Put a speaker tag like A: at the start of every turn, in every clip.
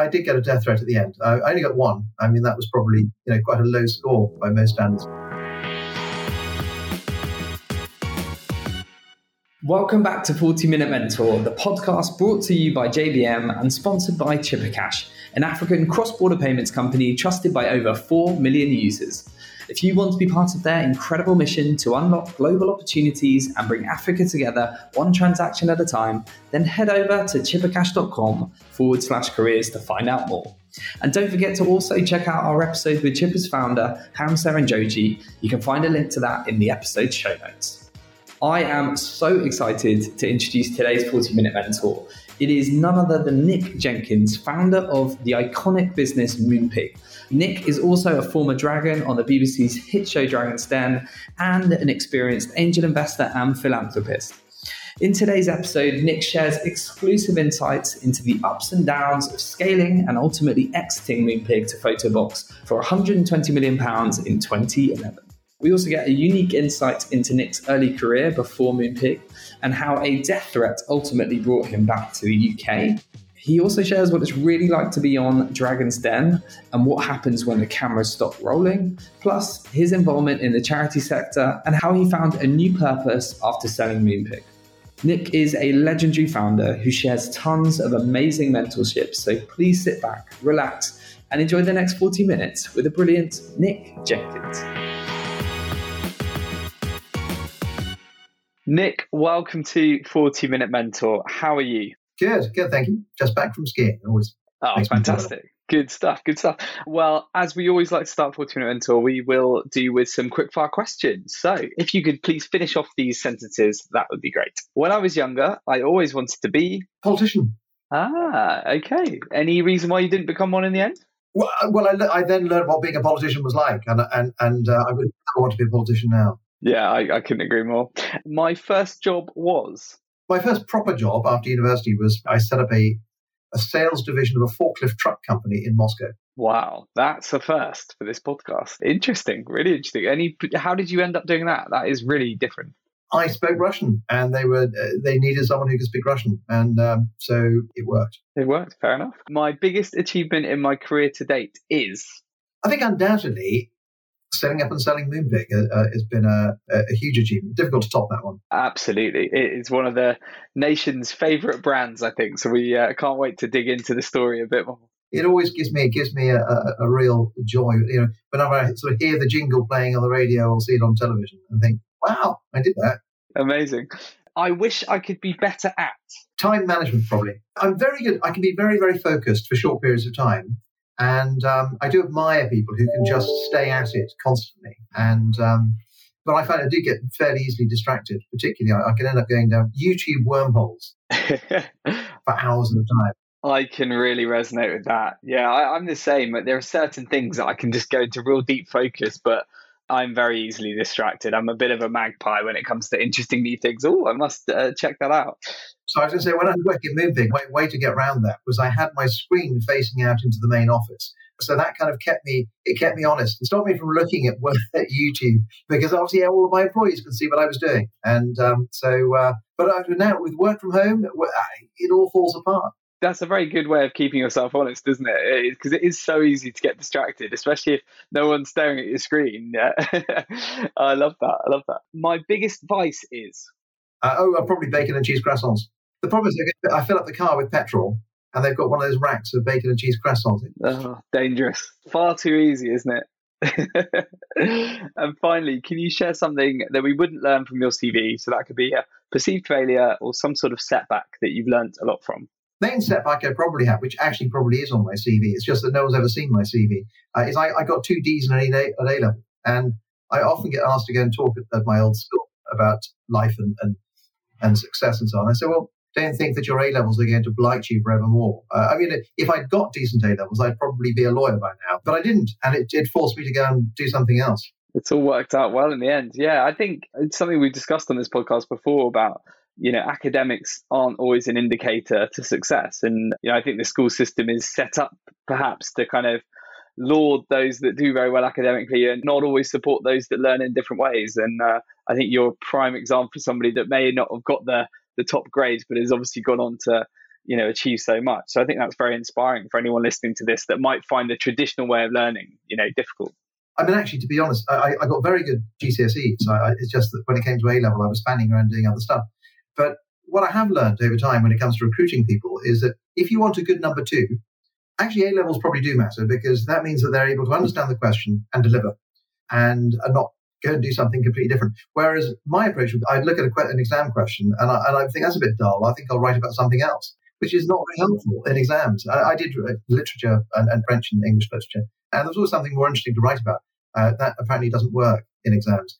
A: I did get a death threat at the end. I only got one. I mean, that was probably you know quite a low score by most standards.
B: Welcome back to 40 Minute Mentor, the podcast brought to you by JBM and sponsored by Chipper Cash, an African cross border payments company trusted by over 4 million users. If you want to be part of their incredible mission to unlock global opportunities and bring Africa together one transaction at a time, then head over to chippercash.com forward slash careers to find out more. And don't forget to also check out our episode with Chipper's founder, Ham Serunjogi. You can find a link to that in the episode show notes. I am so excited to introduce today's 40 minute mentor. It is none other than Nick Jenkins, founder of the iconic business Moonpig. Nick is also a former dragon on the BBC's hit show Dragons' Den and an experienced angel investor and philanthropist. In today's episode, Nick shares exclusive insights into the ups and downs of scaling and ultimately exiting Moonpig to Photobox for £120 million in 2011. We also get a unique insight into Nick's early career before Moonpig and how a death threat ultimately brought him back to the UK. He also shares what it's really like to be on Dragons' Den and what happens when the cameras stop rolling, plus his involvement in the charity sector and how he found a new purpose after selling Moonpig. Nick is a legendary founder who shares tons of amazing mentorship, so please sit back, relax, and enjoy the next 40 minutes with the brilliant Nick Jenkins. Nick, welcome to 40 Minute Mentor. How are you?
A: Good, good, thank you. Just back from skiing. Always.
B: Oh, fantastic. Good stuff, good stuff. Well, as we always like to start 40 Minute Mentor, we will do with some quickfire questions. So, if you could please finish off these sentences, that would be great. When I was younger, I always wanted to be.
A: Politician.
B: Ah, okay. Any reason why you didn't become one in the end?
A: Well, well I, I then learned what being a politician was like, and and and uh, I would want to be a politician now.
B: Yeah, I, I couldn't agree more. My first job was
A: my first proper job after university was I set up a a sales division of a forklift truck company in Moscow.
B: Wow, that's a first for this podcast. Interesting, really interesting. Any, how did you end up doing that? That is really different.
A: I spoke Russian, and they were uh, they needed someone who could speak Russian, and um, so it worked.
B: It worked. Fair enough. My biggest achievement in my career to date is.
A: I think undoubtedly setting up and selling Moonpig uh, uh, has been a, a, huge achievement. Difficult to top that one.
B: Absolutely. It's one of the nation's favourite brands, I think. So we uh, can't wait to dig into the story a bit more.
A: It always gives me it gives me a, a, a, real joy. You know, whenever I sort of hear the jingle playing on the radio or see it on television and think, wow, I did that.
B: Amazing. I wish I could be better at
A: time management. Probably, I'm very good. I can be very very focused for short periods of time and um, I do admire people who can just stay at it constantly. And um, but I find I do get fairly easily distracted. Particularly, I, I can end up going down YouTube wormholes for hours at a time.
B: I can really resonate with that. Yeah, I, I'm the same. But there are certain things that I can just go into real deep focus, but I'm very easily distracted. I'm a bit of a magpie when it comes to interesting new things. Oh, I must uh, check that out.
A: So I was going to say, when I was working Moonpig, way, way to get around that was I had my screen facing out into the main office. So that kind of kept me, it kept me honest and stopped me from looking at, at YouTube because obviously all of my employees could see what I was doing. And um, so, uh, but now with work from home, it all falls apart
B: that's a very good way of keeping yourself honest, isn't it? Because it, it is so easy to get distracted, especially if no one's staring at your screen. I love that. I love that. My biggest vice is.
A: Uh, oh, uh, probably bacon and cheese croissants. The problem is, I fill up the car with petrol, and they've got one of those racks of bacon and cheese croissants.
B: Oh, dangerous! Far too easy, isn't it? and finally, can you share something that we wouldn't learn from your CV? So that could be a perceived failure or some sort of setback that you've learned a lot from
A: main setback I probably have, which actually probably is on my CV, it's just that no one's ever seen my CV, uh, is I, I, got two D's and an A, at A level. And I often get asked to go and talk at, at my old school about life and, and, and success and so on. I say, well, don't think that your A levels are going to blight you forevermore. Uh, I mean, if I'd got decent A levels, I'd probably be a lawyer by now, but I didn't. And it, it forced me to go and do something else.
B: It's all worked out well in the end. Yeah, I think it's something we've discussed on this podcast before about you know academics aren't always an indicator to success and you know i think the school system is set up perhaps to kind of laud those that do very well academically and not always support those that learn in different ways and uh, i think you're a prime example for somebody that may not have got the the top grades but has obviously gone on to you know achieve so much. So I think that's very inspiring for anyone listening to this that might find the traditional way of learning, you know, difficult.
A: I mean, actually, to be honest, I, I got very good GCSEs. I, it's just that when it came to A level, I was spanning around doing other stuff. But what I have learned over time when it comes to recruiting people is that if you want a good number two, actually A levels probably do matter because that means that they're able to understand the question and deliver and, and not go and do something completely different. Whereas my approach, I'd look at a, an exam question and I, and I think that's a bit dull. I think I'll write about something else, which is not very helpful in exams. I, I did literature and, and, French and English literature, and there was always something more interesting to write about. Uh, that apparently doesn't work in exams.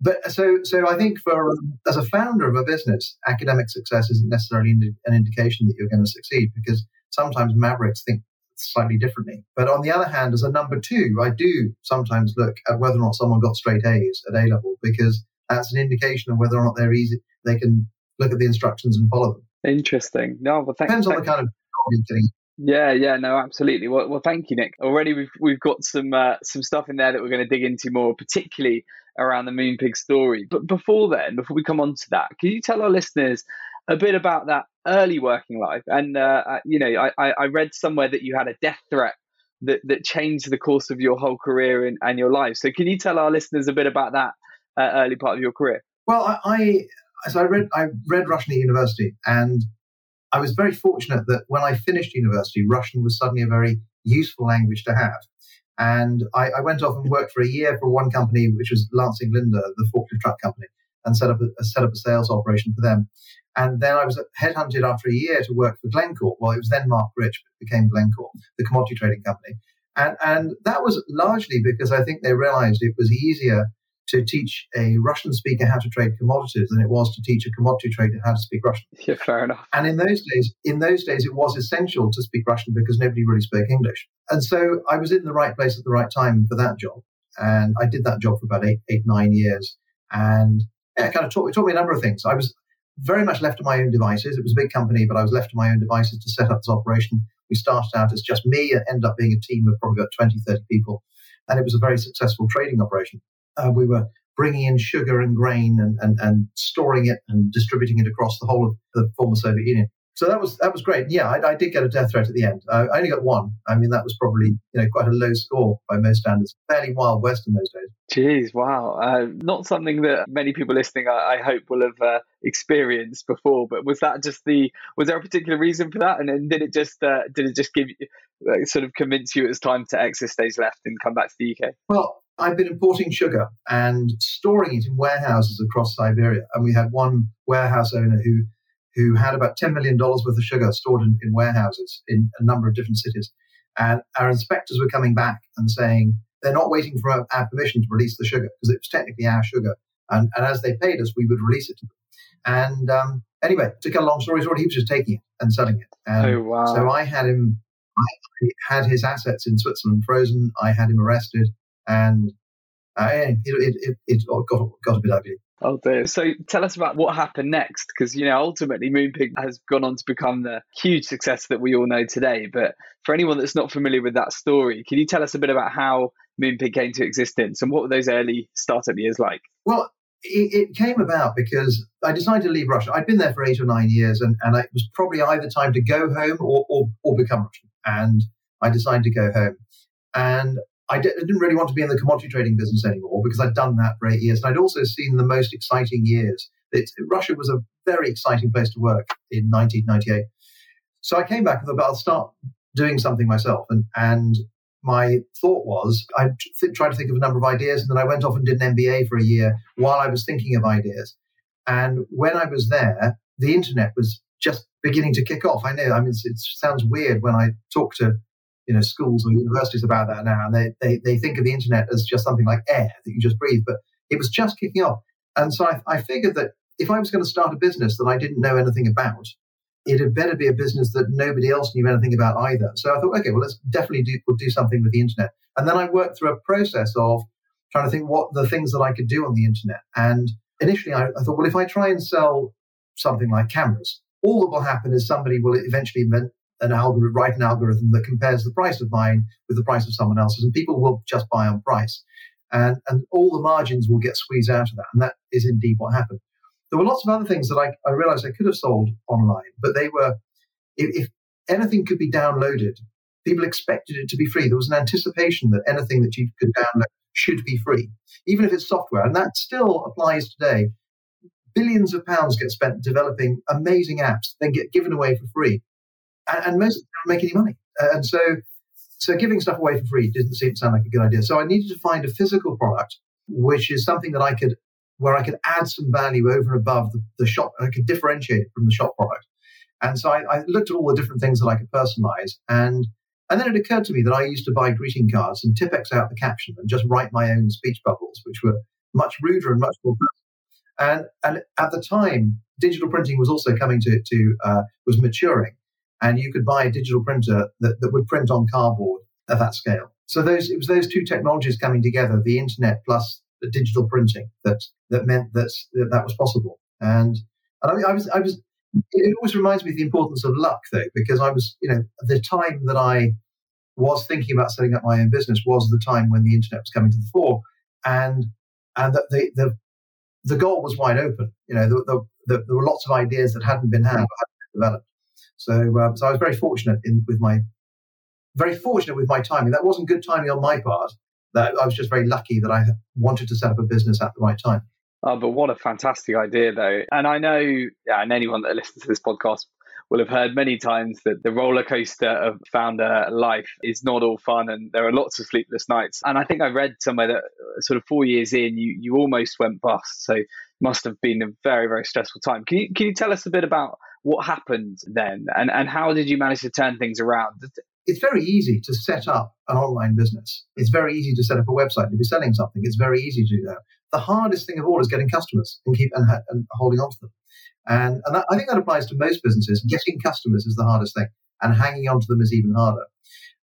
A: But so, so I think for um, as a founder of a business, academic success isn't necessarily an indication that you're going to succeed because sometimes mavericks think slightly differently. But on the other hand, as a number two, I do sometimes look at whether or not someone got straight A's at A level because that's an indication of whether or not they're easy. They can look at the instructions and follow them.
B: Interesting. No, but
A: thanks. Depends
B: on
A: the kind of you're getting.
B: Yeah, yeah, no, absolutely. Well, well, thank you, Nick. Already we've we've got some uh, some stuff in there that we're going to dig into more, particularly around the Moonpig story. But before then, before we come on to that, can you tell our listeners a bit about that early working life? And uh, uh you know, I, I read somewhere that you had a death threat that that changed the course of your whole career and, and your life. So can you tell our listeners a bit about that uh, early part of your career?
A: Well, I, I so I read I read Russian at university and I was very fortunate that when I finished university, Russian was suddenly a very useful language to have. And I, I went off and worked for a year for one company, which was Lansing Linde, the forklift truck company, and set up a, set up a sales operation for them. And then I was headhunted after a year to work for Glencore. Well, it was then Marc Rich, but it became Glencore, the commodity trading company. And, and that was largely because I think they realized it was easier to teach a Russian speaker how to trade commodities than it was to teach a commodity trader how to speak Russian.
B: Yeah, fair enough.
A: And in those days, in those days, it was essential to speak Russian because nobody really spoke English. And so I was in the right place at the right time for that job. And I did that job for about eight, eight, nine years. And yeah, it kind of taught, it taught me a number of things. I was very much left to my own devices. It was a big company, but I was left to my own devices to set up this operation. We started out as just me and ended up being a team of probably about 20, 30 people. And it was a very successful trading operation. Uh, we were bringing in sugar and grain and, and, and storing it and distributing it across the whole of the former Soviet Union. So that was that was great. Yeah, I, I, did get a death threat at the end. I only got one. I mean, that was probably you know quite a low score by most standards. Fairly wild west in those days.
B: Jeez, wow! Uh, not something that many people listening, I, I hope, will have uh, experienced before. But was that just the? Was there a particular reason for that? And then did it just uh, did it just give you sort of convince you it was time to exit stage left and come back to the UK?
A: Well, I've been importing sugar and storing it in warehouses across Siberia. And we had one warehouse owner who who had about $10 million worth of sugar stored in, in warehouses in a number of different cities. And our inspectors were coming back and saying they're not waiting for our, our permission to release the sugar because it was technically our sugar. And, and as they paid us, we would release it to them. And um, anyway, to cut a long story short, he was just taking it and selling it. And
B: oh, wow.
A: So I had him, I had his assets in Switzerland frozen. I had him arrested and uh, it, it, it, got, got a bit ugly.
B: Oh dear. So tell us about what happened next, because you know ultimately Moonpig has gone on to become the huge success that we all know today. But for anyone that's not familiar with that story, can you tell us a bit about how Moonpig came to existence and what were those early startup years like?
A: Well, it, it, came about because I decided to leave Russia. I'd been there for eight or nine years, and, and it was probably either time to go home or, or, or become Russian. And I decided to go home. And I d- I didn't really want to be in the commodity trading business anymore because I'd done that for eight years. And I'd also seen the most exciting years. It, Russia was a very exciting place to work in 1998. So I came back and thought, I'll start doing something myself. And, and my thought was, I th- tried to think of a number of ideas, and then I went off and did an MBA for a year while I was thinking of ideas. And when I was there, the internet was just beginning to kick off. I know, I mean, it sounds weird when I talk to you know schools or universities about that now, and they, they, they think of the internet as just something like air that you just breathe, but it was just kicking off. And so I, I figured that if I was going to start a business that I didn't know anything about, it had better be a business that nobody else knew anything about either. So I thought, okay, well, let's definitely do, we'll do something with the internet. And then I worked through a process of trying to think what the things that I could do on the internet. And initially, I, I thought, well, if I try and sell something like cameras, all that will happen is somebody will eventually invent, an algorithm, write an algorithm that compares the price of mine with the price of someone else's, and people will just buy on price, and and all the margins will get squeezed out of that, and that is indeed what happened. There were lots of other things that I, I realized I could have sold online, but they were if, if anything could be downloaded, people expected it to be free. There was an anticipation that anything that you could download should be free, even if it's software. And that still applies today. Billions of pounds get spent developing amazing apps, then get given away for free. And, and most don't make any money. And so, so giving stuff away for free didn't seem to sound like a good idea. So I needed to find a physical product, which is something that I could, where I could add some value over and above the, the shop. I could differentiate it from the shop product. And so I, I looked at all the different things that I could personalize and and then it occurred to me that I used to buy greeting cards and Tipp-Ex out the caption and just write my own speech bubbles, which were much ruder and much more. And and at the time, digital printing was also coming to to uh, was maturing, and you could buy a digital printer that, that would print on cardboard at that scale. So those it was those two technologies coming together, the internet plus the digital printing, that that meant that that, that was possible. And and I, I was I was it always reminds me of the importance of luck, though, because I was, you know, the time that I was thinking about setting up my own business was the time when the internet was coming to the fore, and and that the the the goal was wide open. You know, the, the, the, there were lots of ideas that hadn't been had hadn't been developed. So, uh, so I was very fortunate in with my very fortunate with my timing. That wasn't good timing on my part. That I was just very lucky that I wanted to set up a business at the right time.
B: Oh, but what a fantastic idea, though. And I know, yeah, and anyone that listens to this podcast will have heard many times that the roller coaster of founder life is not all fun and there are lots of sleepless nights. And I think I read somewhere that uh, sort of four years in, you, you almost went bust. So must have been a very, very stressful time. Can you, can you tell us a bit about what happened then and, and how did you manage to turn things around?
A: It's very easy to set up an online business. It's very easy to set up a website and be selling something. It's very easy to do that. The hardest thing of all is getting customers and keep and, and holding on to them. And, and that, I think that applies to most businesses. Getting customers is the hardest thing, and hanging on to them is even harder.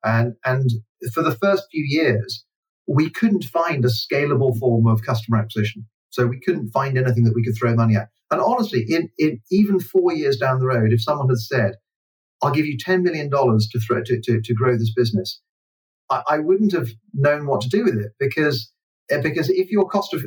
A: And and for the first few years, we couldn't find a scalable form of customer acquisition. So we couldn't find anything that we could throw money at. And honestly, in, in even four years down the road, if someone had said, "I'll give you ten million dollars to throw to, to, to grow this business," I, I wouldn't have known what to do with it because uh, because if your cost of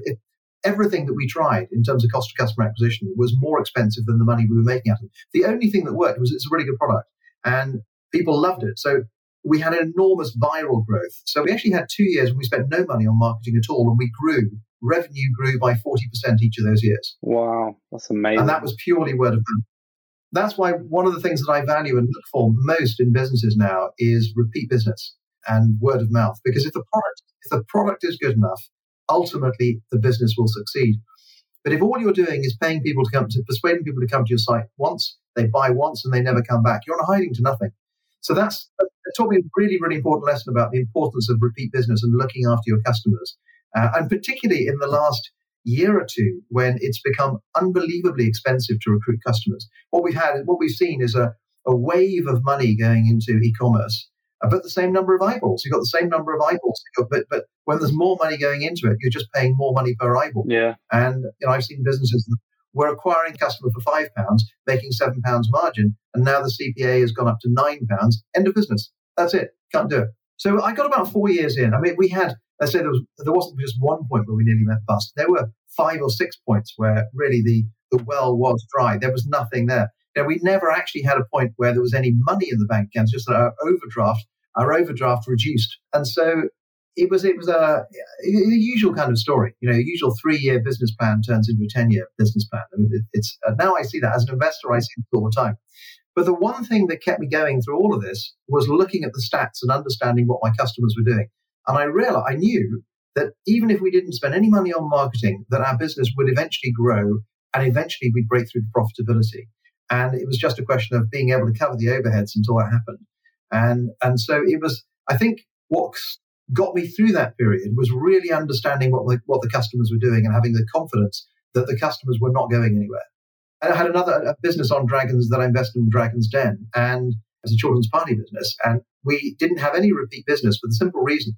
A: everything that we tried in terms of cost of customer acquisition was more expensive than the money we were making out of it. The only thing that worked was it's a really good product and people loved it. So we had an enormous viral growth. So we actually had two years when we spent no money on marketing at all and we grew. Revenue grew by 40% each of those years.
B: Wow, that's amazing.
A: And that was purely word of mouth. That's why one of the things that I value and look for most in businesses now is repeat business and word of mouth. Because if the product if the product is good enough, ultimately the business will succeed. But if all you're doing is paying people to come to persuading people to come to your site once, they buy once and they never come back, you're on hiding to nothing. So that's it taught me a really, really important lesson about the importance of repeat business and looking after your customers. Uh, and particularly in the last year or two when it's become unbelievably expensive to recruit customers. What we've had, what we've seen is a, a wave of money going into e-commerce but the same number of eyeballs. You've got the same number of eyeballs. But but when there's more money going into it, you're just paying more money per eyeball.
B: Yeah.
A: And you know, I've seen businesses that were acquiring customer for five pounds, making seven pounds margin, and now the CPA has gone up to nine pounds. End of business. That's it. Can't do it. So I got about four years in. I mean, we had let's say there was there wasn't just one point where we nearly went bust. There were five or six points where really the the well was dry. There was nothing there. You know, we never actually had a point where there was any money in the bank account, just our overdraft our overdraft reduced. And so it was it was a, a usual kind of story. You know, usual three year business plan turns into a ten year business plan. I mean, it, it's uh, now I see that as an investor, I see it all the time. But the one thing that kept me going through all of this was looking at the stats and understanding what my customers were doing. And I realized I knew that even if we didn't spend any money on marketing, that our business would eventually grow and eventually we'd break through to profitability. And it was just a question of being able to cover the overheads until that happened. And, and so it was, I think what got me through that period was really understanding what the, what the customers were doing and having the confidence that the customers were not going anywhere. And I had another business on Dragons that I invested in Dragons' Den and as a children's party business. And we didn't have any repeat business for the simple reason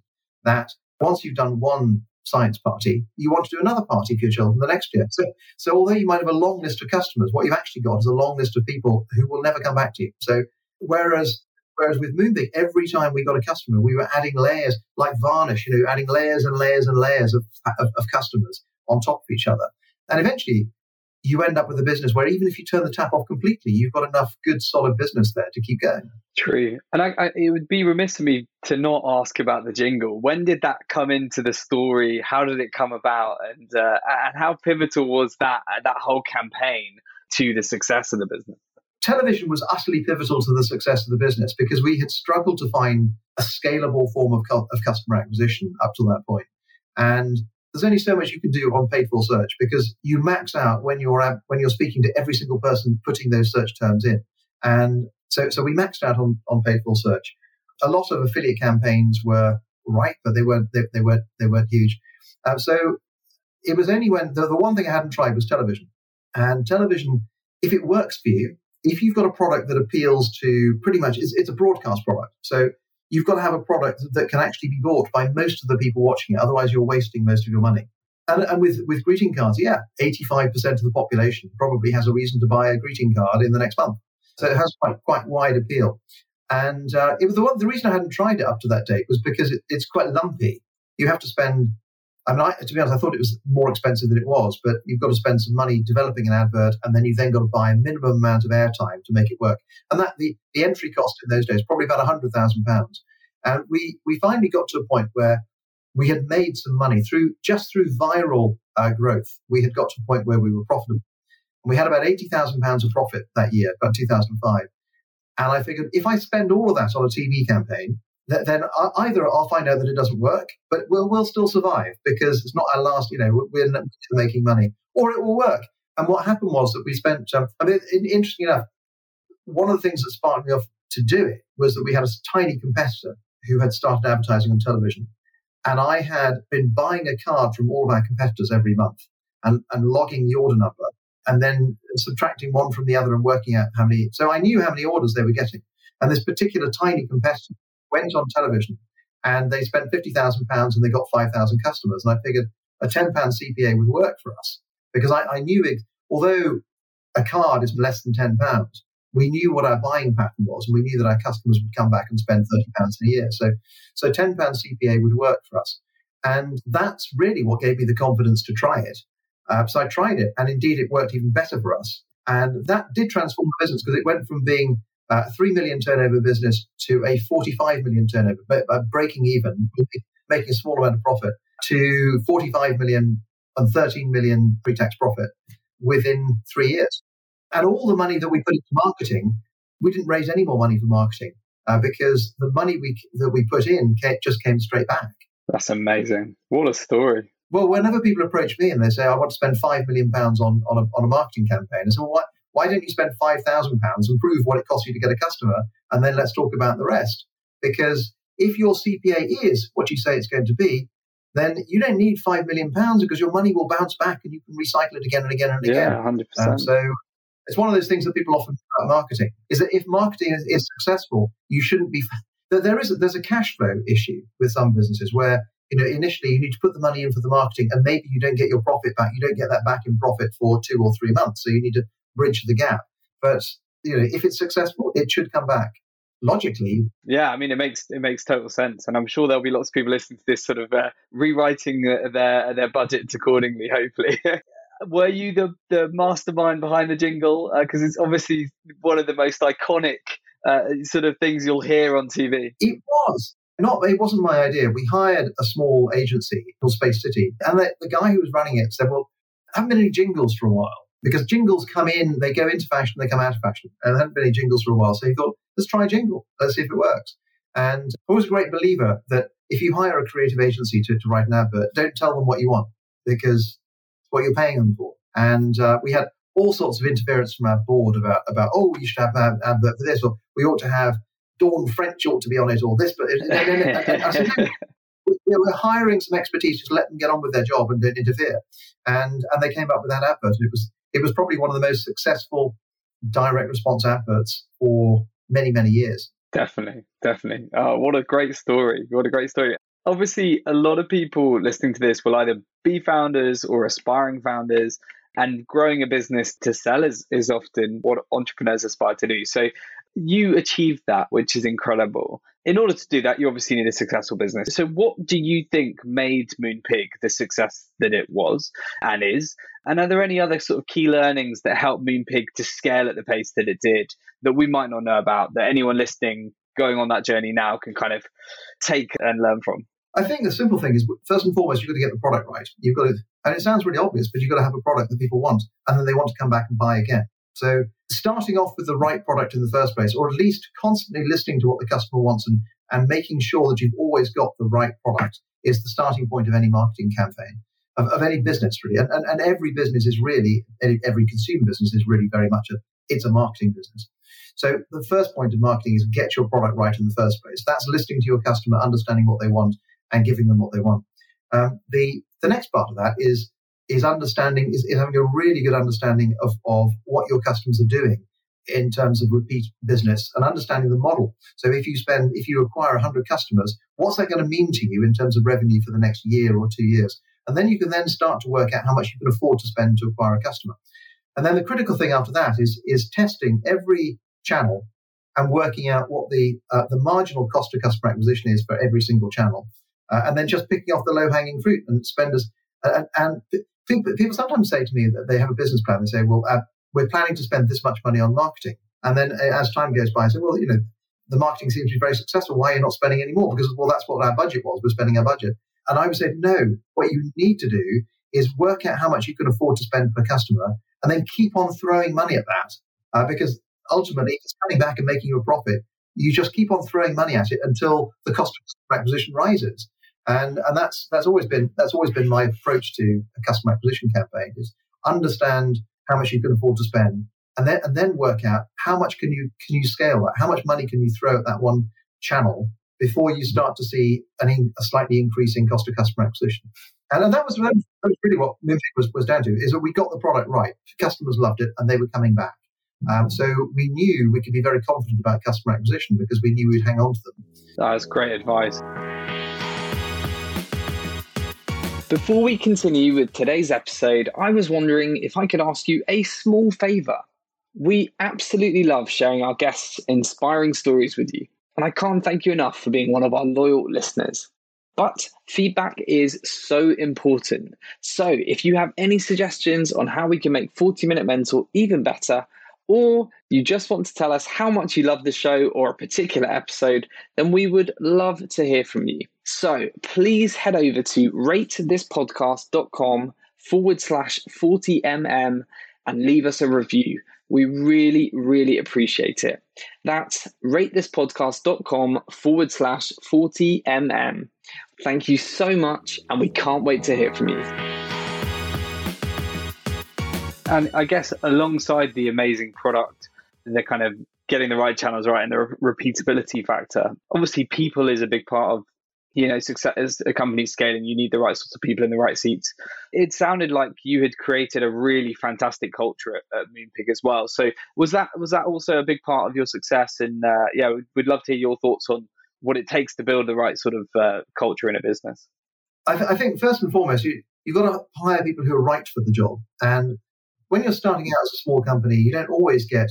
A: that once you've done one science party, you want to do another party for your children the next year. So, so although you might have a long list of customers, what you've actually got is a long list of people who will never come back to you. So whereas Whereas with Moonpig, every time we got a customer, we were adding layers like varnish, you know, adding layers and layers and layers of, of, of customers on top of each other. And eventually, you end up with a business where even if you turn the tap off completely, you've got enough good, solid business there to keep going.
B: True. And I, I, it would be remiss of me to not ask about the jingle. When did that come into the story? How did it come about? And, uh, and how pivotal was that, that whole campaign to the success of the business?
A: Television was utterly pivotal to the success of the business because we had struggled to find a scalable form of, of customer acquisition up to that point. And there's only so much you can do on paid for search because you max out when you're when you're speaking to every single person putting those search terms in. And so so we maxed out on, on paid for search. A lot of affiliate campaigns were right, but they weren't they, they weren't they weren't huge. Uh, so it was only when the, the one thing I hadn't tried was television. And television, if it works for you, if you've got a product that appeals to pretty much it's, it's a broadcast product. So you've got to have a product that can actually be bought by most of the people watching it. Otherwise, you're wasting most of your money. And, and with, with greeting cards, yeah, 85% of the population probably has a reason to buy a greeting card in the next month. So it has quite, quite wide appeal. And uh, it was the, one, the reason I hadn't tried it up to that date was because it, it's quite lumpy. You have to spend I mean, I, to be honest, I thought it was more expensive than it was, but you've got to spend some money developing an advert, and then you've then got to buy a minimum amount of airtime to make it work. And that the, the entry cost in those days probably about hundred thousand pounds. And we we finally got to a point where we had made some money through just through viral uh, growth. We had got to a point where we were profitable, and we had about eighty thousand pounds of profit that year, about two thousand five. And I figured if I spend all of that on a TV campaign, then either I'll find out that it doesn't work, but we'll, we'll still survive because it's not our last, you know, we're making money, or it will work. And what happened was that we spent, um, I mean, interesting enough, one of the things that sparked me off to do it was that we had a tiny competitor who had started advertising on television. And I had been buying a card from all of our competitors every month and, and logging the order number and then subtracting one from the other and working out how many. So I knew how many orders they were getting. And this particular tiny competitor went on television and they spent £50,000 and they got 5,000 customers. And I figured a £10 CPA would work for us because I, I knew it, although a card is less than £10, we knew what our buying pattern was and we knew that our customers would come back and spend £30 in a year. So, so £10 CPA would work for us. And that's really what gave me the confidence to try it. Uh, so I tried it, and indeed it worked even better for us. And that did transform the business because it went from being uh, 3 million turnover business to a 45 million turnover, but, uh, breaking even, making a small amount of profit, to 45 million and 13 million pre tax profit within three years. And all the money that we put into marketing, we didn't raise any more money for marketing uh, because the money we that we put in just came straight back.
B: That's amazing. What a story.
A: Well, whenever people approach me and they say, I want to spend five million pounds on, on, a, on a marketing campaign, I say, well, what, why don't you spend £5,000 and prove what it costs you to get a customer? And then let's talk about the rest. Because if your CPA is what you say it's going to be, then you don't need £5 million because your money will bounce back and you can recycle it again and again and again.
B: Yeah, 100%. Um,
A: so it's one of those things that people often about marketing is that if marketing is, is successful, you shouldn't be. There is a, there's a cash flow issue with some businesses where you know initially you need to put the money in for the marketing and maybe you don't get your profit back. You don't get that back in profit for two or three months, so you need to bridge the gap. But you know, if it's successful, it should come back logically.
B: Yeah, I mean, it makes it makes total sense, and I'm sure there'll be lots of people listening to this, sort of uh, rewriting their their budgets accordingly. Hopefully. Were you the, the mastermind behind the jingle? Because uh, it's obviously one of the most iconic uh, sort of things you'll hear on TV.
A: It was not. It wasn't my idea. We hired a small agency called Space City, and the, the guy who was running it said, "Well, I haven't been any jingles for a while." Because jingles come in, they go into fashion, they come out of fashion. And there hadn't been any jingles for a while. So he thought, let's try jingle. Let's see if it works. And I was a great believer that if you hire a creative agency to, to write an advert, don't tell them what you want because it's what you're paying them for. And uh, we had all sorts of interference from our board about, about oh, you should have an advert for this, or we ought to have Dawn French ought to be on it, or this. But I said, we're hiring some expertise to let them get on with their job and don't interfere. And and they came up with that advert. and It was it was probably one of the most successful direct response adverts for many, many years.
B: Definitely, definitely. Oh, what a great story. What a great story. Obviously, a lot of people listening to this will either be founders or aspiring founders, and growing a business to sell is, is often what entrepreneurs aspire to do. So, you achieved that, which is incredible. In order to do that, you obviously need a successful business. So, what do you think made Moonpig the success that it was and is? And are there any other sort of key learnings that helped Moonpig to scale at the pace that it did that we might not know about that anyone listening going on that journey now can kind of take and learn from?
A: I think the simple thing is first and foremost, you've got to get the product right. You've got to, and it sounds really obvious, but you've got to have a product that people want and then they want to come back and buy again. So starting off with the right product in the first place, or at least constantly listening to what the customer wants and, and making sure that you've always got the right product is the starting point of any marketing campaign, of, of any business really. And, and, and every business is really, every consumer business is really very much a, it's a marketing business. So the first point of marketing is get your product right in the first place. That's listening to your customer, understanding what they want and giving them what they want. Um, the, the next part of that is is understanding is, is having a really good understanding of, of what your customers are doing in terms of repeat business and understanding the model. So if you spend, if you acquire 100 customers, what's that going to mean to you in terms of revenue for the next year or two years? And then you can then start to work out how much you can afford to spend to acquire a customer. And then the critical thing after that is, is testing every channel and working out what the, uh, the marginal cost of customer acquisition is for every single channel. Uh, and then just picking off the low hanging fruit and spend as, uh, and people, people sometimes say to me that they have a business plan. They say, well, uh, we're planning to spend this much money on marketing. And then uh, as time goes by, I say, well, you know, the marketing seems to be very successful. Why are you not spending any more? Because, well, that's what our budget was. We're spending our budget. And I would say, no, what you need to do is work out how much you can afford to spend per customer and then keep on throwing money at that. Uh, because ultimately, it's coming back and making you a profit, you just keep on throwing money at it until the cost of acquisition rises. And, and that's, that's always been, that's always been my approach to a customer acquisition campaign is understand how much you can afford to spend and then, and then work out how much can you, can you scale that? How much money can you throw at that one channel before you start to see an a slightly increasing cost of customer acquisition? And, that, was, that was really what Moonpig was, was down to, is that we got the product right. Customers loved it and they were coming back. Um, so we knew we could be very confident about customer acquisition because we knew we'd hang on to them.
B: That was great advice. Before we continue with today's episode, I was wondering if I could ask you a small favor. We absolutely love sharing our guests' inspiring stories with you, and I can't thank you enough for being one of our loyal listeners. But feedback is so important. So if you have any suggestions on how we can make 40 Minute Mentor even better, or you just want to tell us how much you love the show or a particular episode, then we would love to hear from you. So please head over to ratethispodcast.com forward slash 40mm and leave us a review. We really, really appreciate it. That's ratethispodcast.com forward slash 40mm. Thank you so much, and we can't wait to hear from you. And I guess alongside the amazing product, the kind of getting the right channels right and the repeatability factor, obviously people is a big part of you know success as a company scaling you need the right sorts of people in the right seats. It sounded like you had created a really fantastic culture at, at moonpig as well. So was that was that also a big part of your success? And uh, yeah we'd love to hear your thoughts on what it takes to build the right sort of uh, culture in a business.
A: I, th- I think first and foremost you, you've got to hire people who are right for the job. And when you're starting out as a small company, you don't always get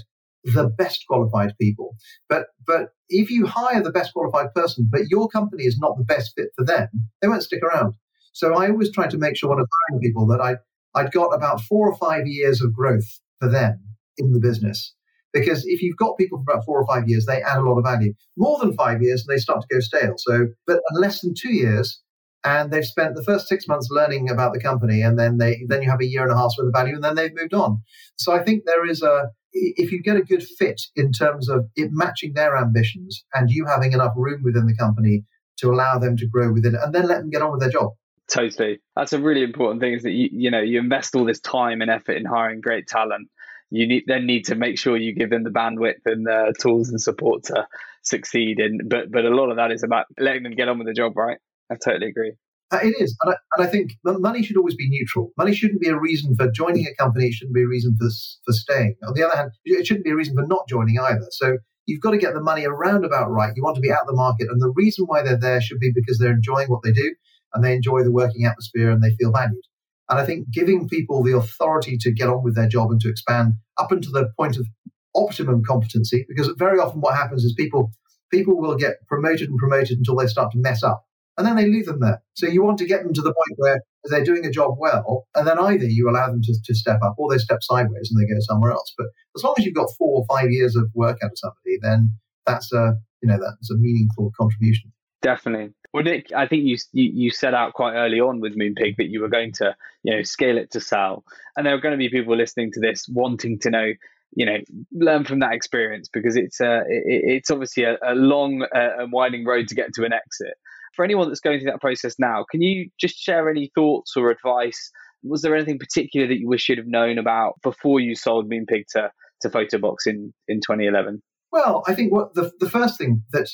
A: the best qualified people. But but if you hire the best qualified person, but your company is not the best fit for them, they won't stick around. So I always try to make sure when I'm hiring people that I I'd got about four or five years of growth for them in the business. Because if you've got people for about four or five years, they add a lot of value. More than five years, they start to go stale. So, but less than two years, and they've spent the first six months learning about the company and then they then you have a year and a half worth of value and then they've moved on so i think there is a if you get a good fit in terms of it matching their ambitions and you having enough room within the company to allow them to grow within it and then let them get on with their job.
B: Totally. That's a really important thing is that you you know you invest all this time and effort in hiring great talent. You need then need to make sure you give them the bandwidth and the tools and support to succeed and but but a lot of that is about letting them get on with the job right? I totally agree.
A: Uh, it is, and I, and I, think money should always be neutral. Money shouldn't be a reason for joining a company. It shouldn't be a reason for for staying. On the other hand, it shouldn't be a reason for not joining either. So you've got to get the money around about right. You want to be out the market, and the reason why they're there should be because they're enjoying what they do and they enjoy the working atmosphere and they feel valued. And I think giving people the authority to get on with their job and to expand up into the point of optimum competency, because very often what happens is people people will get promoted and promoted until they start to mess up. And then they leave them there. So you want to get them to the point where they're doing a job well, and then either you allow them to, to step up or they step sideways and they go somewhere else. But as long as you've got four or five years of work out of somebody, then that's a you know that's a meaningful contribution.
B: Definitely. Well, Nick, I think you, you you set out quite early on with Moonpig that you were going to you know scale it to sell, and there are going to be people listening to this wanting to know you know learn from that experience because it's a it, it's obviously a, a long uh, and winding road to get to an exit. For anyone that's going through that process now, can you just share any thoughts or advice? Was there anything particular that you wish you'd have known about before you sold Moonpig to to Photobox in in 2011?
A: Well, I think what the the first thing that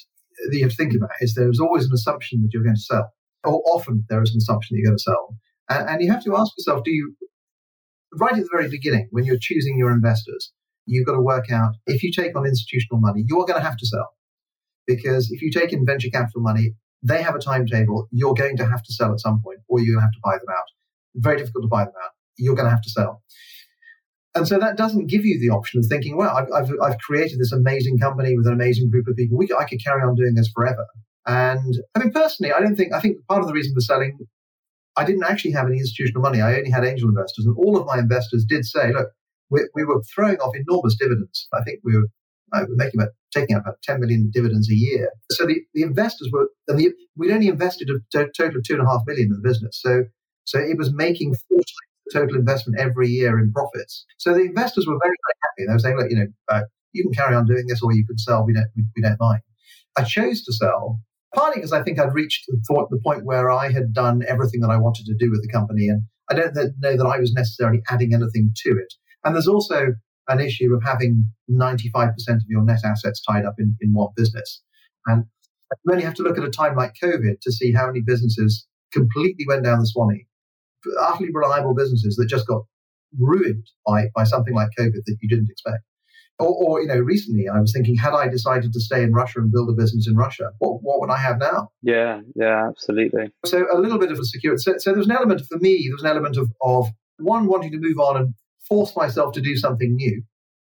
A: that you have to think about is there's always an assumption that you're going to sell, or often there is an assumption that you're going to sell, and, and you have to ask yourself: Do you right at the very beginning when you're choosing your investors? You've got to work out if you take on institutional money, you're going to have to sell. Because if you take in venture capital money, they have a timetable. You're going to have to sell at some point, or to have to buy them out. Very difficult to buy them out. You're going to have to sell. And so that doesn't give you the option of thinking, well, I've, I've, I've created this amazing company with an amazing group of people. We, I could carry on doing this forever. And I mean, personally, I don't think, I think part of the reason for selling, I didn't actually have any institutional money. I only had angel investors. And all of my investors did say, look, we, we were throwing off enormous dividends. I think we were, we were making about, taking out about 10 million dividends a year. So the, the investors were, and the, we'd only invested a total of two and a half million in the business. So, so it was making four times the total investment every year in profits. So the investors were very, very happy. They were saying, look, you know, uh, you can carry on doing this or you can sell. We don't, we, we don't mind. I chose to sell partly because I think I'd reached the point where I had done everything that I wanted to do with the company. And I don't know that I was necessarily adding anything to it. And there's also an issue of having 95% of your net assets tied up in, in one business. And you only have to look at a time like COVID to see how many businesses completely went down the Swanee, utterly reliable businesses that just got ruined by, by something like COVID that you didn't expect. Or, or, you know, recently I was thinking, had I decided to stay in Russia and build a business in Russia, what, what would I have now?
B: Yeah, yeah, absolutely.
A: So a little bit of a security. So, so there's an element for me. There's an element of, of one wanting to move on and force myself to do something new.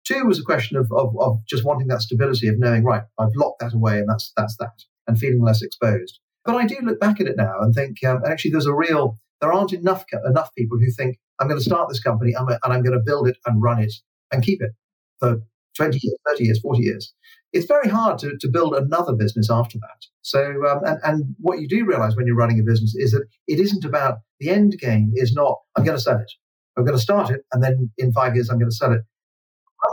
A: Two was a question of, of, of just wanting that stability of knowing, right, I've locked that away and that's, that's that, and feeling less exposed. But I do look back at it now and think, um, actually, there's a real, there aren't enough, enough people who think, I'm going to start this company and I'm going to build it and run it and keep it for 20 years, 30 years, 40 years. It's very hard to, to build another business after that. So, um, and, and what you do realize when you're running a business is that it isn't about the end game is not, I'm going to sell it. I'm going to start it, and then in five years, I'm going to sell it.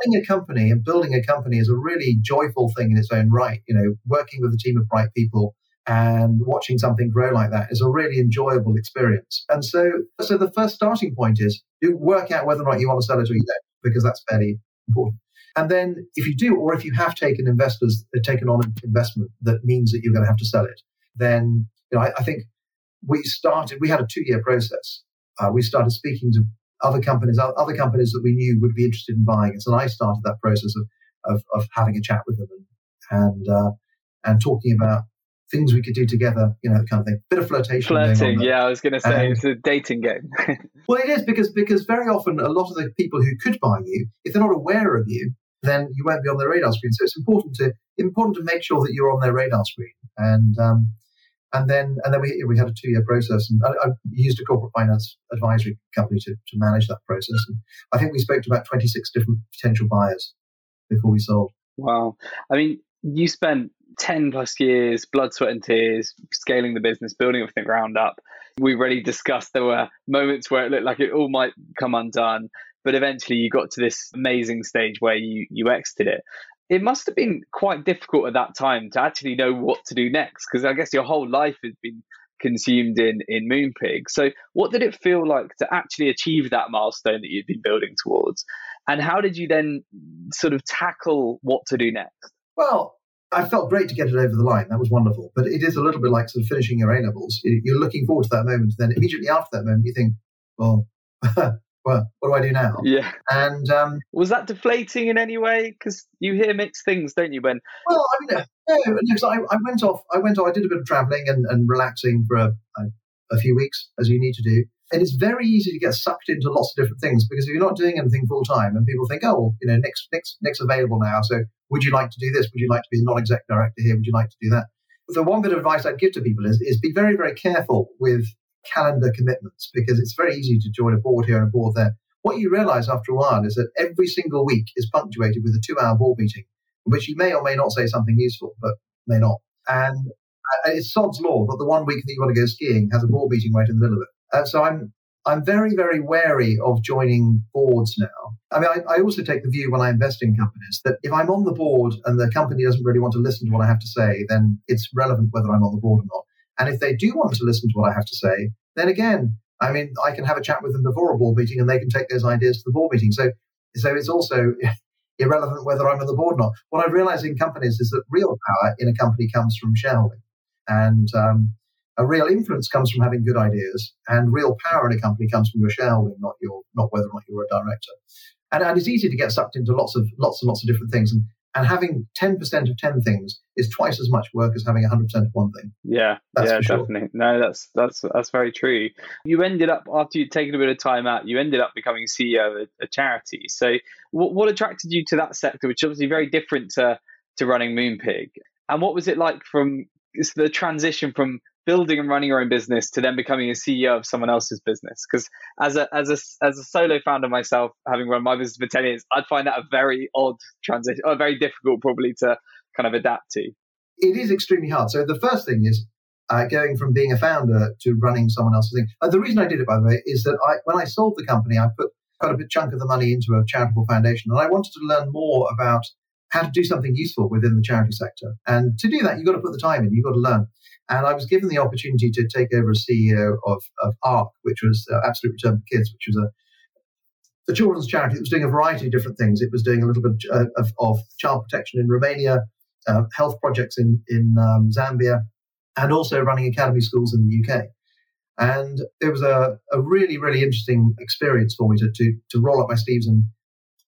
A: Running a company and building a company is a really joyful thing in its own right. You know, working with a team of bright people and watching something grow like that is a really enjoyable experience. And so, so the first starting point is you work out whether or not you want to sell it or you don't, because that's fairly important. And then if you do, or if you have taken investors, taken on an investment that means that you're going to have to sell it, then you know, I, I think we started, we had a two year process. Uh, we started speaking to other companies, other companies that we knew would be interested in buying us. And I started that process of, of, of having a chat with them and, and, uh, and talking about things we could do together, you know, that kind of thing. Bit of flirtation.
B: Flirting, yeah, I was going to say um, it's a dating game.
A: well, it is because because very often a lot of the people who could buy you, if they're not aware of you, then you won't be on their radar screen. So it's important to important to make sure that you're on their radar screen. And um, and then and then we we had a two year process, and I, I, used a corporate finance advisory company to, to manage that process. And I think we spoke to about twenty six different potential buyers before we sold.
B: Wow, I mean, you spent ten plus years, blood, sweat, and tears, scaling the business, building it from the ground up. We already discussed there were moments where it looked like it all might come undone, but eventually you got to this amazing stage where you you exited it it must have been quite difficult at that time to actually know what to do next because I guess your whole life has been consumed in in Moonpig. So, what did it feel like to actually achieve that milestone that you'd been building towards? And how did you then sort of tackle what to do next?
A: Well, I felt great to get it over the line. That was wonderful. But it is a little bit like sort of finishing your A levels. You're looking forward to that moment. Then immediately after that moment, you think, well, well, what do I do now?
B: Yeah.
A: And um,
B: was that deflating in any way? Because you hear mixed things, don't you? When
A: well, I mean, no, because I, I went off. I went off. I did a bit of traveling and, and relaxing for a, a, a, few weeks, as you need to do. And it's very easy to get sucked into lots of different things because if you're not doing anything full time and people think, oh, well, you know, Nick's, Nick's, Nick's available now. So would you like to do this? Would you like to be a non-exec director here? Would you like to do that? The one bit of advice I'd give to people is, is be very, very careful with calendar commitments because it's very easy to join a board here and a board there. What you realize after a while is that every single week is punctuated with a two hour board meeting, in which you may or may not say something useful, but may not. And it's sod's law that the one week that you want to go skiing has a board meeting right in the middle of it. Uh, so I'm I'm very very wary of joining boards now. I mean, I, I, also take the view when I invest in companies that if I'm on the board and the company doesn't really want to listen to what I have to say, then it's relevant whether I'm on the board or not. And if they do want to listen to what I have to say, then again, I mean, I can have a chat with them before a board meeting and they can take those ideas to the board meeting. So, so it's also irrelevant whether I'm on the board or not. What I realize in companies is that real power in a company comes from shareholding. And um, a real influence comes from having good ideas, and real power in a company comes from your shareholding, not your not whether or not you're a director. And, and it's easy to get sucked into lots of lots and lots of different things. And and having 10% of 10 things is twice as much work as having 100% of one thing.
B: Yeah, that's yeah, definitely. No, that's that's that's very true. You ended up after you'd taken a bit of time out, you ended up becoming CEO of a, a charity. So, what, what attracted you to that sector, which is obviously very different to to running Moonpig? And what was it like from the transition from building and running your own business to then becoming a CEO of someone else's business. Because as a as a as a solo founder myself, having run my business for ten years, I'd find that a very odd transition, or very difficult probably to kind of adapt to.
A: It is extremely hard. So the first thing is uh, going from being a founder to running someone else's thing. Uh, the reason I did it, by the way, is that I, when I sold the company, I put quite a big chunk of the money into a charitable foundation, and I wanted to learn more about how to do something useful within the charity sector. And to do that, you've got to put the time in, you've got to learn. And I was given the opportunity to take over as CEO of, of ARC, which was uh, Absolute Return for Kids, which was a, a children's charity that was doing a variety of different things. It was doing a little bit uh, of, of, child protection in Romania, uh, health projects in, in um, Zambia, and also running academy schools in the UK. And it was a, a really, really interesting experience for me to, to, to roll up my sleeves and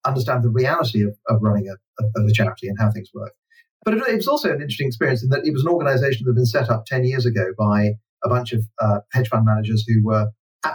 A: understand the reality of, of running a, of a charity and how things work. But it, was also an interesting experience in that it was an organization that had been set up 10 years ago by a bunch of uh, hedge fund managers who were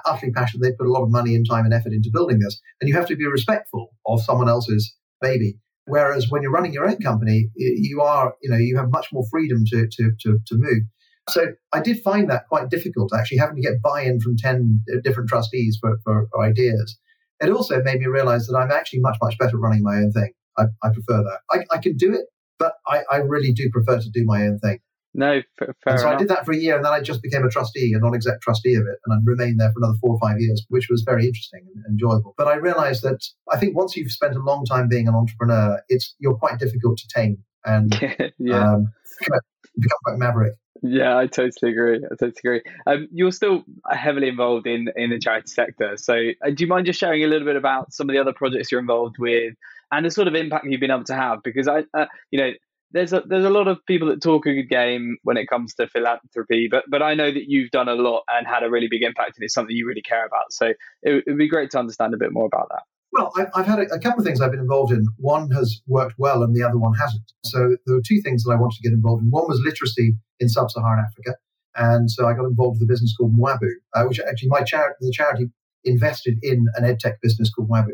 A: utterly passionate. They put a lot of money and time and effort into building this. And you have to be respectful of someone else's baby. Whereas when you're running your own company, you are, you know, you have much more freedom to, to, to, to move. So I did find that quite difficult, actually having to get buy-in from 10 different trustees for, for ideas. It also made me realize that I'm actually much, much better running my own thing. I, I prefer that. I, I can do it, but I, I, really do prefer to do my own thing.
B: No, fair and
A: so
B: enough.
A: I did that for a year, and then I just became a trustee, a non-exec trustee of it, and I remained there for another four or five years, which was very interesting and enjoyable. But I realized that I think once you've spent a long time being an entrepreneur, it's you're quite difficult to tame and yeah. um, become, become quite maverick.
B: Yeah, I totally agree. I totally agree. Um, you're still heavily involved in in the charity sector, so uh, do you mind just sharing a little bit about some of the other projects you're involved with and the sort of impact you've been able to have? Because I, uh, you know, there's a there's a lot of people that talk a good game when it comes to philanthropy, but but I know that you've done a lot and had a really big impact, and it's something you really care about. So it would be great to understand a bit more about that.
A: Well, I, have had a, a, couple of things I've been involved in. One has worked well, and the other one hasn't. So there were two things that I wanted to get involved in. One was literacy in sub-Saharan Africa, and so I got involved with a business called Mwabu, uh, which actually my charity, the charity invested in an edtech business called Mwabu.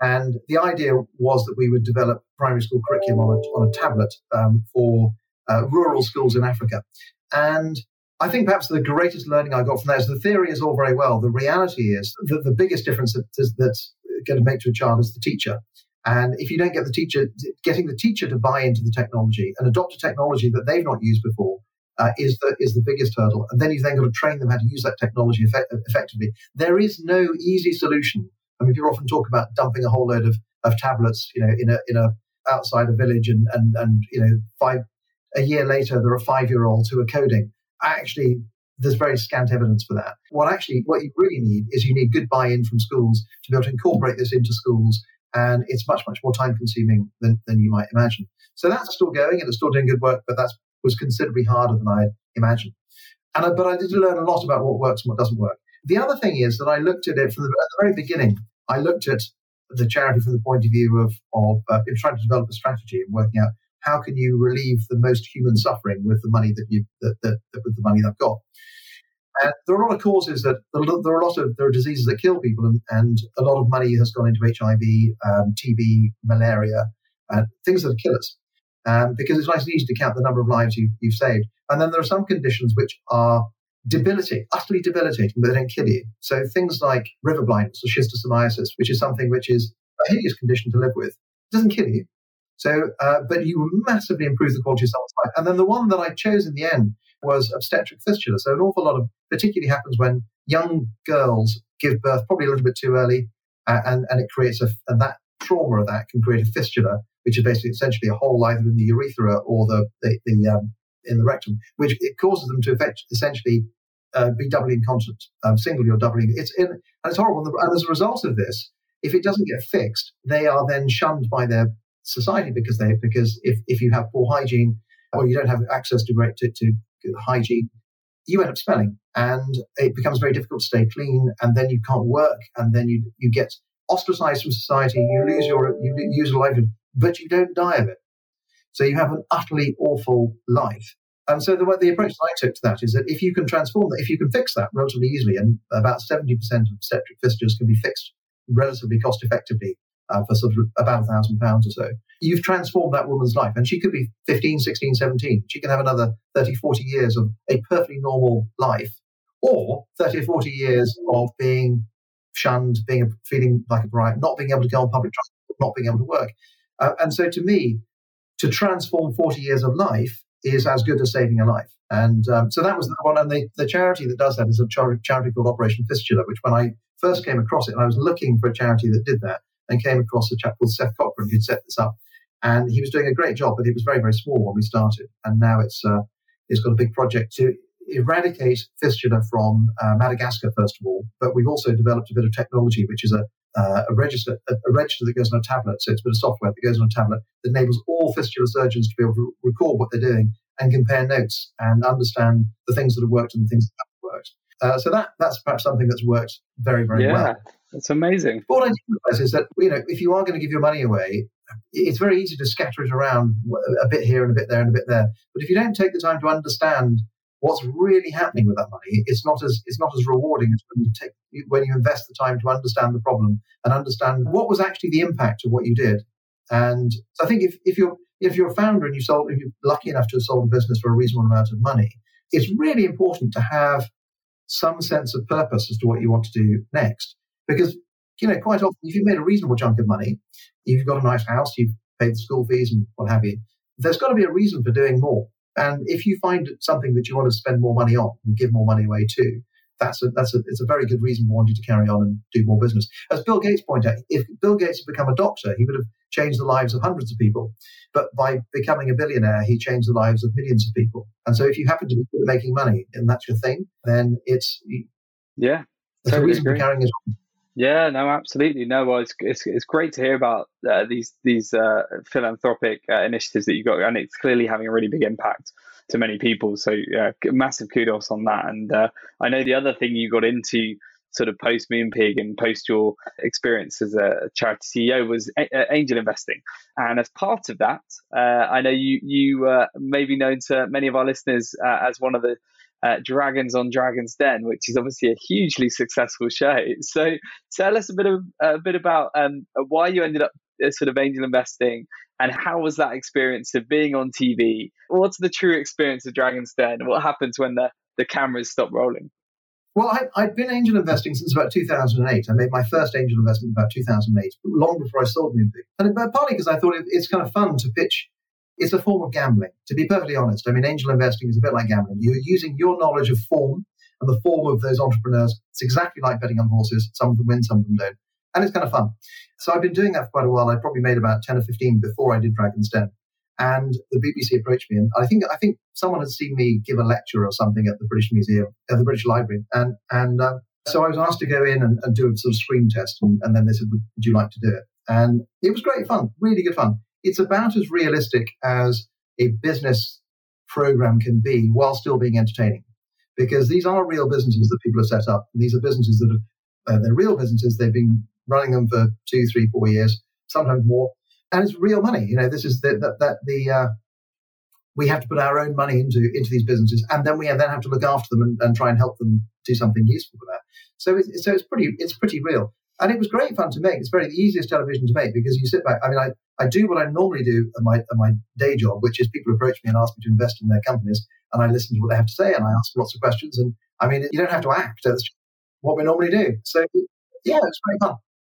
A: And the idea was that we would develop primary school curriculum on a, on a tablet um, for uh, rural schools in Africa. And I think perhaps the greatest learning I got from that is the theory is all very well. The reality is that the biggest difference is that, going to make to a child is the teacher. And if you don't get the teacher, getting the teacher to buy into the technology and adopt a technology that they've not used before uh, is the is the biggest hurdle. And then you've then got to train them how to use that technology effect- effectively. There is no easy solution I mean, people often talk about dumping a whole load of, of tablets, you know, in a in a outside a village, and and and you know, five a year later there are five year olds who are coding. Actually, there's very scant evidence for that. What actually, what you really need is you need good buy-in from schools to be able to incorporate this into schools, and it's much much more time consuming than than you might imagine. So that's still going and it's still doing good work, but that was considerably harder than I imagined. And I, but I did learn a lot about what works and what doesn't work. The other thing is that I looked at it from the, the very beginning. I looked at the charity from the point of view of, of uh, trying to develop a strategy and working out how can you relieve the most human suffering with the money that you that, that, with the money they've got. And there are a lot of causes that there are a lot of there are diseases that kill people, and, and a lot of money has gone into HIV, um, TB, malaria, uh, things that kill us. Um, because it's nice and easy to count the number of lives you, you've saved. And then there are some conditions which are debilitating, utterly debilitating, but they don't kill you. So things like river blindness or schistosomiasis, which is something which is a hideous condition to live with, it doesn't kill you. So, uh, but you massively improve the quality of someone's life. And then the one that I chose in the end was obstetric fistula. So an awful lot of, particularly happens when young girls give birth probably a little bit too early, uh, and and it creates a and that trauma of that can create a fistula, which is basically essentially a hole either in the urethra or the the, the um, in the rectum, which it causes them to effect, essentially uh, be doubly incontinent, um, singly or doubly. It's in, and it's horrible. And as a result of this, if it doesn't get fixed, they are then shunned by their society because they because if, if you have poor hygiene or you don't have access to great to, to hygiene, you end up smelling, and it becomes very difficult to stay clean, and then you can't work, and then you you get ostracized from society. You lose your you lose your livelihood, but you don't die of it. So you have an utterly awful life. And so the, the approach that I took to that is that if you can transform that, if you can fix that relatively easily, and about 70% of obstetric fistulas can be fixed relatively cost effectively uh, for sort of about a thousand pounds or so, you've transformed that woman's life. And she could be 15, 16, 17. She can have another 30, 40 years of a perfectly normal life, or 30 or 40 years of being shunned, being feeling like a pariah, not being able to go on public transport, not being able to work. Uh, and so to me, to transform 40 years of life is as good as saving a life. And um, so that was the one. And the, the charity that does that is a charity called Operation Fistula, which when I first came across it, and I was looking for a charity that did that, and came across a chap called Seth Cochran who'd set this up. And he was doing a great job, but it was very, very small when we started. And now it's uh, it's got a big project to eradicate fistula from uh, Madagascar, first of all. But we've also developed a bit of technology, which is a uh, a register a, a, register that goes on a tablet. So it's a bit of software that goes on a tablet that enables all fistula surgeons to be able to record what they're doing and compare notes and understand the things that have worked and the things that haven't worked. Uh, so that that's perhaps something that's worked very very
B: yeah,
A: well.
B: That's amazing.
A: What I do realize is that you know if you are going to give your money away, it's very easy to scatter it around a bit here and a bit there and a bit there. But if you don't take the time to understand what's really happening with that money, it's not as it's not as rewarding as when you take when you invest the time to understand the problem and understand what was actually the impact of what you did. And so I think if, if you're if you're a founder and you sold if you're lucky enough to have sold a business for a reasonable amount of money, it's really important to have some sense of purpose as to what you want to do next. Because, you know, quite often if you've made a reasonable chunk of money, you've got a nice house, you've paid the school fees and what have you, there's got to be a reason for doing more. And if you find something that you want to spend more money on and give more money away to, that's a, that's a, it's a very good reason for wanting to carry on and do more business. As Bill Gates pointed out, if Bill Gates had become a doctor, he would have changed the lives of hundreds of people. But by becoming a billionaire, he changed the lives of millions of people. And so if you happen to be making money and that's your thing, then it's
B: yeah,
A: it's totally a reason agree. for carrying on.
B: Yeah, no, absolutely. No, well, it's it's, it's great to hear about uh, these these uh, philanthropic uh, initiatives that you've got, and it's clearly having a really big impact to many people. So, yeah, massive kudos on that. And uh, I know the other thing you got into sort of post Moonpig and post your experience as a charity CEO was a- angel investing. And as part of that, uh, I know you you uh, may be known to many of our listeners uh, as one of the uh, Dragons on Dragons' Den, which is obviously a hugely successful show. So tell us a bit of a bit about um, why you ended up uh, sort of angel investing and how was that experience of being on TV? What's the true experience of Dragons' Den? What happens when the, the cameras stop rolling?
A: Well, I, had been angel investing since about 2008. I made my first angel investment about 2008, long before I sold Moonpig. And partly because I thought it, it's kind of fun to pitch. It's a form of gambling, to be perfectly honest. I mean, angel investing is a bit like gambling. You're using your knowledge of form and the form of those entrepreneurs. It's exactly like betting on horses. Some of them win, some of them don't. And it's kind of fun. So I've been doing that for quite a while. I probably made about 10 or 15 before I did Dragons' Den. And the BBC approached me, and I think I think someone had seen me give a lecture or something at the British Museum, at the British Library, and and uh, so I was asked to go in and, and do a sort of screen test, and, and, then they said, "Would you like to do it?" And it was great fun, really good fun. It's about as realistic as a business program can be, while still being entertaining, because these are real businesses that people have set up. These are businesses that are uh, they're real businesses. They've been running them for two, three, four years, sometimes more, and it's real money. You know, this is that, that the uh, we have to put our own money into into these businesses, and then we then have to look after them and, and try and help them do something useful with that. So it's, so it's pretty it's pretty real, and it was great fun to make. It's very the easiest television to make because you sit back. I mean, I, I do what I normally do at my at my day job, which is people approach me and ask me to invest in their companies, and I listen to what they have to say and I ask lots of questions. And I mean, you don't have to act. That's what we normally do. So yeah, it's very fun.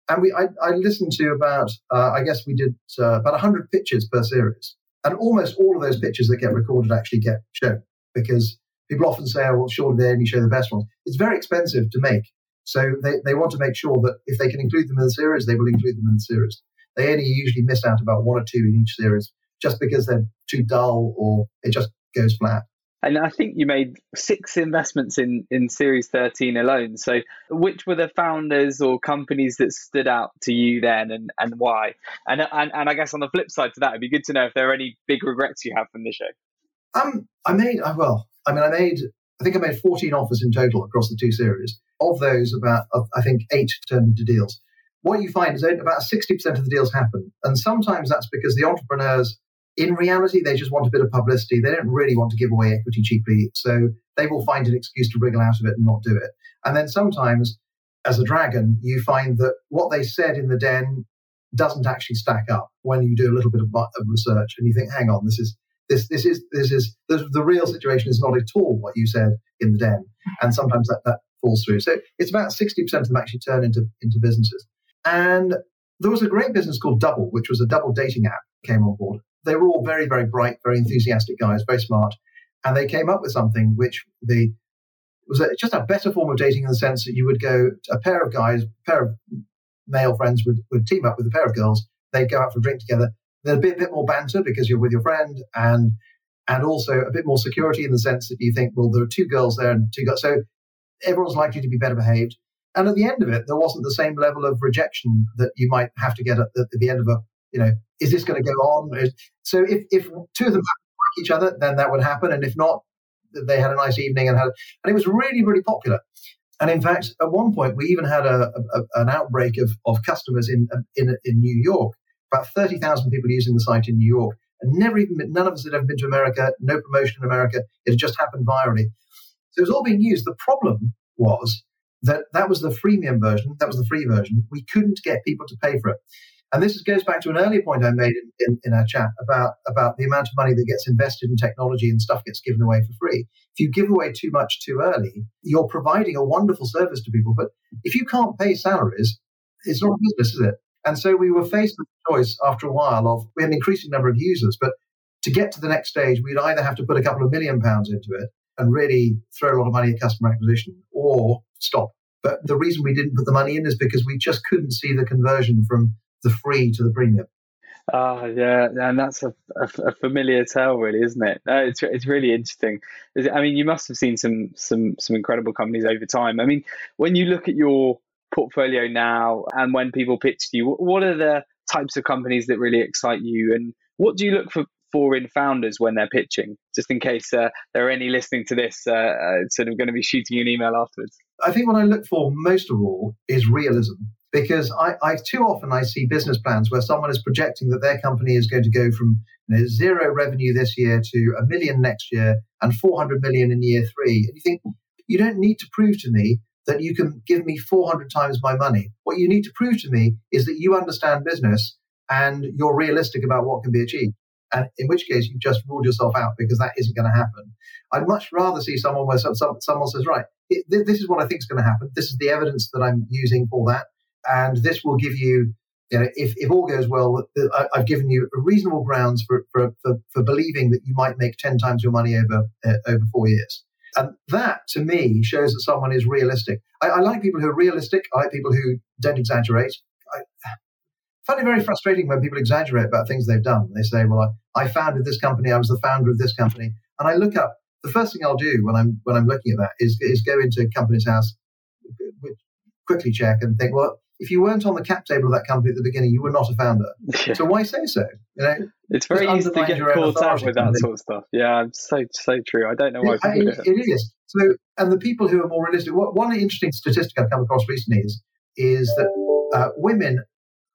A: And we I, I listened to about uh, I guess we did uh, about hundred pitches per series. And almost all of those pictures that get recorded actually get shown because people often say, oh, well, surely they only show the best ones. It's very expensive to make. So they, they want to make sure that if they can include them in the series, they will include them in the series. They only usually miss out about one or two in each series just because they're too dull or it just goes flat.
B: And I think you made six investments in, in Series 13 alone. So, which were the founders or companies that stood out to you then and, and why? And, and, and I guess on the flip side to that, it'd be good to know if there are any big regrets you have from the show.
A: Um, I made, uh, well, I mean, I made, I think I made 14 offers in total across the two series. Of those, about, I think, eight turned into deals. What you find is about 60% of the deals happen. And sometimes that's because the entrepreneurs in reality, they just want a bit of publicity. They don't really want to give away equity cheaply. So they will find an excuse to wriggle out of it and not do it. And then sometimes, as a dragon, you find that what they said in the den doesn't actually stack up when you do a little bit of, of research and you think, hang on, this is this this is this is the, the real situation is not at all what you said in the den. And sometimes that, that falls through. So it's about 60% of them actually turn into, into businesses. And there was a great business called Double, which was a double dating app came on board they were all very, very bright, very enthusiastic guys, very smart. And they came up with something which the was a, just a better form of dating in the sense that you would go, a pair of guys, a pair of male friends would, would team up with a pair of girls. They'd go out for a drink together. There'd be a bit more banter because you're with your friend and and also a bit more security in the sense that you think, well, there are two girls there and two guys. So everyone's likely to be better behaved. And at the end of it, there wasn't the same level of rejection that you might have to get at the, at the end of a you know, is this going to go on? So if, if two of them like each other, then that would happen. And if not, they had a nice evening and had, and it was really, really popular. And in fact, at one point, we even had a, a an outbreak of, of customers in, in, in New York, about 30,000 people using the site in New York. And never even, none of us had ever been to America, no promotion in America. It had just happened virally. So it was all being used. The problem was that that was the freemium version, that was the free version. We couldn't get people to pay for it. And this goes back to an earlier point I made in, in, in, our chat about, about the amount of money that gets invested in technology and stuff gets given away for free. If you give away too much too early, you're providing a wonderful service to people. But if you can't pay salaries, it's not business, is it? And so we were faced with the choice after a while of we had an increasing number of users, but to get to the next stage, we'd either have to put a couple of million pounds into it and really throw a lot of money at customer acquisition or stop. But the reason we didn't put the money in is because we just couldn't see the conversion from the free to the premium.
B: Ah, yeah, and that's a, a, a, familiar tale, really, isn't it? It's it's really interesting. I mean, you must have seen some some some incredible companies over time. I mean, when you look at your portfolio now, and when people pitch to you, what are the types of companies that really excite you, and what do you look for for in founders when they're pitching? Just in case uh, there are any listening to this, uh, uh, sort of going to be shooting you an email afterwards.
A: I think what I look for most of all is realism because I, I, too often I see business plans where someone is projecting that their company is going to go from you know, zero revenue this year to a million next year and 400 million in year three. And you think, you don't need to prove to me that you can give me 400 times my money. What you need to prove to me is that you understand business and you're realistic about what can be achieved. And in which case, you've just ruled yourself out because that isn't going to happen. I'd much rather see someone where some, some, someone says, right, it, this is what I think is going to happen. This is the evidence that I'm using for that and this will give you, you know, if, if all goes well, I've given you reasonable grounds for, for, for, for believing that you might make 10 times your money over, uh, over four years. And that, to me, shows that someone is realistic. I, I, like people who are realistic. I like people who don't exaggerate. I find it very frustrating when people exaggerate about things they've done. They say, well, I, I founded this company. I was the founder of this company. And I look up, the first thing I'll do when I'm, when I'm looking at that is, is go into a Companies House, quickly check and think, well, if you weren't on the cap table of that company at the beginning, you were not a founder. Yeah. So why say so?
B: You know, it's very easy to get caught up with that sort of stuff. Yeah, so so true. I don't know why
A: it, it, it is. So, and the people who are more realistic. One interesting statistic I've come across recently is is that uh, women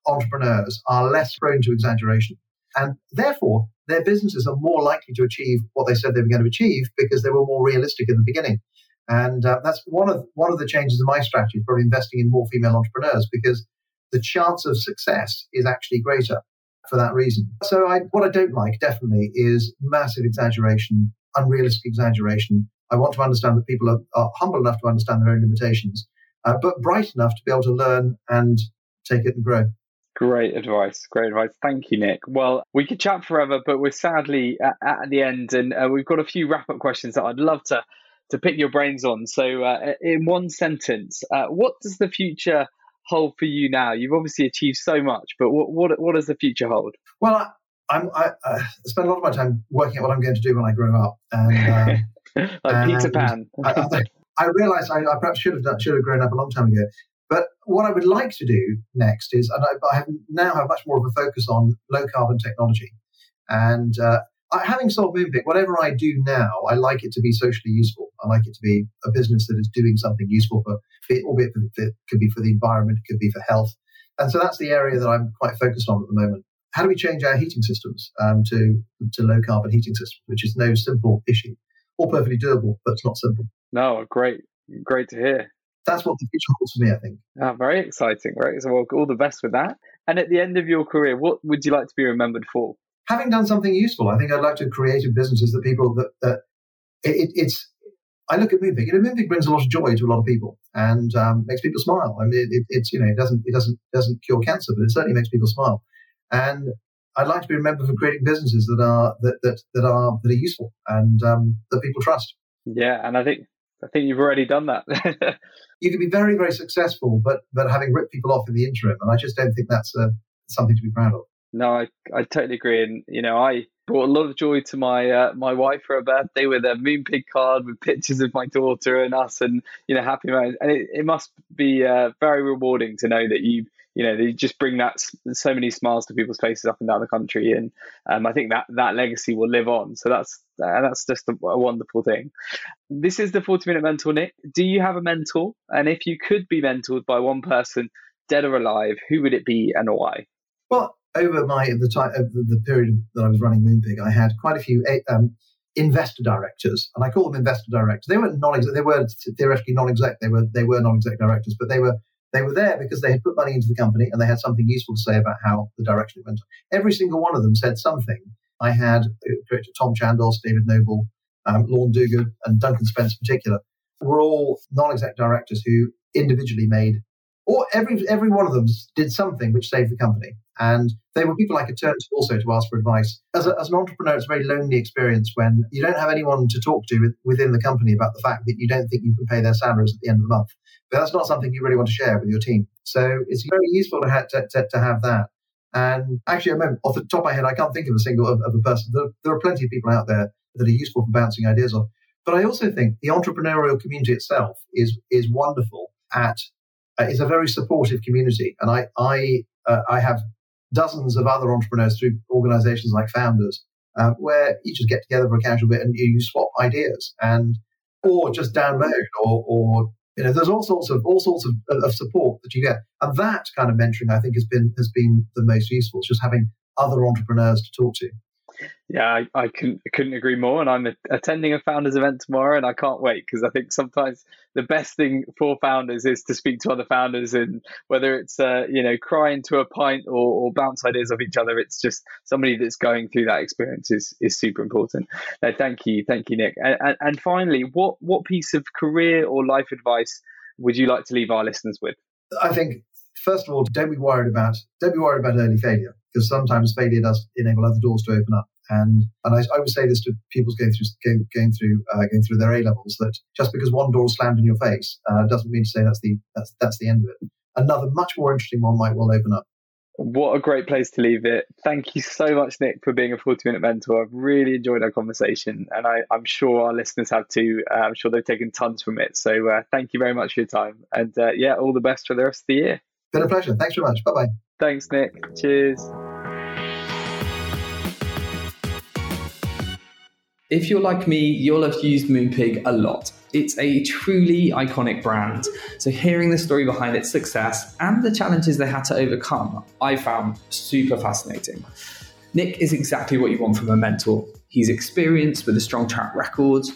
A: entrepreneurs are less prone to exaggeration. And therefore, their businesses are more likely to achieve what they said they were going to achieve because they were more realistic in the beginning. And uh, that's one of one of the changes in my strategy, probably investing in more female entrepreneurs because the chance of success is actually greater for that reason. So I, what I don't like definitely is massive exaggeration, unrealistic exaggeration. I want to understand that people are, are humble enough to understand their own limitations, uh, but bright enough to be able to learn and take it and grow.
B: Great advice. Great advice. Thank you, Nick. Well, we could chat forever, but we're sadly at, at the end, and uh, we've got a few wrap up questions that I'd love to to pick your brains on. So, uh, in one sentence, uh, what does the future hold for you now? You've obviously achieved so much, but what what, what does the future hold?
A: Well, I, I'm, I, I spend a lot of my time working out what I'm going to do when I grow up, and
B: um, like Peter Pan.
A: I, I, I realised I, I, perhaps should have done, should have grown up a long time ago. But what I would like to do next is, and I, I have now have much more of a focus on low carbon technology, and uh, having sold Moonpig, whatever I do now, I like it to be socially useful. I like it to be a business that is doing something useful for, albeit for, it could be for the environment, it could be for health. And so that's the area that I'm quite focused on at the moment. How do we change our heating systems um, to, to low carbon heating systems, which is no simple issue, or perfectly doable, but it's not simple.
B: No, great, great to hear.
A: That's what the future holds for me, I think.
B: Oh, very exciting, right? So, well, all the best with that. And at the end of your career, what would you like to be remembered for?
A: having done something useful, I think I'd like to create businesses that people that, that it, it's. I look at Moonpig. You know, Moonpig brings a lot of joy to a lot of people and um, makes people smile. I mean, it, it's you know, it doesn't it doesn't doesn't cure cancer, but it certainly makes people smile. And I'd like to be remembered for creating businesses that are that that, that are that are useful and um, that people trust.
B: Yeah, and I think I think you've already done that.
A: you can be very very successful, but but having ripped people off in the interim, and I just don't think that's uh, something to be proud of
B: no, I, I totally agree. And, you know, I brought a lot of joy to my uh, my wife for her birthday with a Moonpig card with pictures of my daughter and us and, you know, happy moments. And it, it must be uh, very rewarding to know that you, you know, they just bring that so many smiles to people's faces up and down the country. And um, I think that that legacy will live on. So that's uh, that's just a, a wonderful thing. This is the 40 Minute Mentor, Nick. Do you have a mentor? And if you could be mentored by one person, dead or alive, who would it be and why?
A: Well, over my the time the period that I was running Moonpig, I had quite a few eh, um, investor directors, and I call them investor directors. They were non they were theoretically non-exec. They were they were non-exec directors, but they were they were there because they had put money into the company and they had something useful to say about how the direction it went. Every single one of them said something. I had uh, Tom Chandos, David Noble, um, Lorne Duguid, and Duncan Spence in particular were all non-exec directors who individually made or every every one of them did something which saved the company. And they were people I could turn to also to ask for advice. As, a, as an entrepreneur, it's a very lonely experience when you don't have anyone to talk to within the company about the fact that you don't think you can pay their salaries at the end of the month. But that's not something you really want to share with your team. So it's very useful to, have, to, to, to have that. And actually, I remember off the top of my head, I can't think of a single of, of a person. There, there are plenty of people out there that are useful for bouncing ideas off. But I also think the entrepreneurial community itself is is wonderful at uh, is a very supportive community, and I I uh, I have dozens of other entrepreneurs through organizations like Founders, uh, where you just get together for a casual bit and you, you swap ideas and or just download or, or you know there's all sorts of all sorts of, of support that you get. And that kind of mentoring i think has been has been the most useful it's just having other entrepreneurs to talk to
B: yeah, I, I, couldn't, couldn't agree more. And I'm attending a founders event tomorrow, and I can't wait because I think sometimes the best thing for founders is to speak to other founders, and whether it's uh, you know cry into a pint or, or, bounce ideas off each other, it's just somebody that's going through that experience is, is super important. Thank you, thank you, Nick. And, and, and finally, what what piece of career or life advice would you like to leave our listeners with?
A: I think first of all, don't be worried about don't be worried about early failure because sometimes failure does enable other doors to open up. And and I, I would say this to people going through going, going through uh, going through their A levels that just because one door slammed in your face uh, doesn't mean to say that's the that's that's the end of it. Another much more interesting one might well open up.
B: What a great place to leave it. Thank you so much, Nick, for being a 40 minute mentor. I've really enjoyed our conversation, and I, am sure our listeners have too. Uh, I'm sure they've taken tons from it. So, uh, thank you very much for your time. And uh, yeah, all the best for the rest of the year.
A: Been a pleasure. Thanks very much. Bye bye.
B: Thanks, Nick. Cheers. If you're like me, you'll have used Moonpig a lot. It's a truly iconic brand. So, hearing the story behind its success and the challenges they had to overcome, I found super fascinating. Nick is exactly what you want from a mentor. He's experienced with a strong track record.